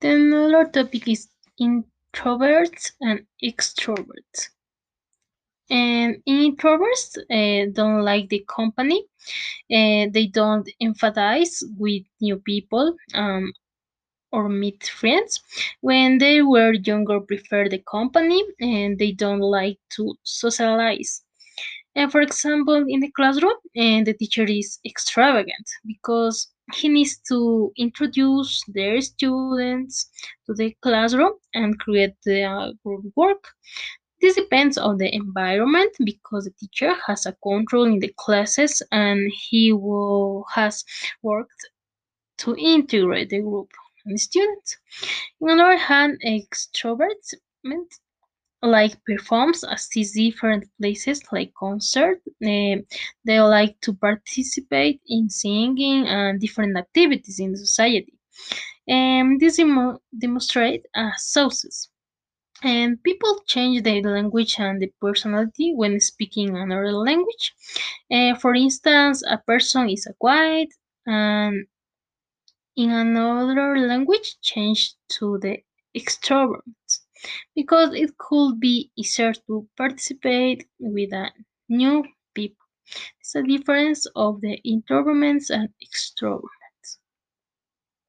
Then another topic is introverts and extroverts. And introverts uh, don't like the company. Uh, they don't empathize with new people um, or meet friends. When they were younger, prefer the company and they don't like to socialize. And for example, in the classroom, and the teacher is extravagant because he needs to introduce their students to the classroom and create the uh, group work. This depends on the environment because the teacher has a control in the classes and he will, has worked to integrate the group and the students. On the other hand, extroverts like performs at these different places like concert uh, they like to participate in singing and different activities in society. And this demo- demonstrate uh, sources. And people change their language and the personality when speaking another language. Uh, for instance a person is a quiet and in another language change to the extroverts because it could be easier to participate with new people. It's a difference of the introverts and extroverts.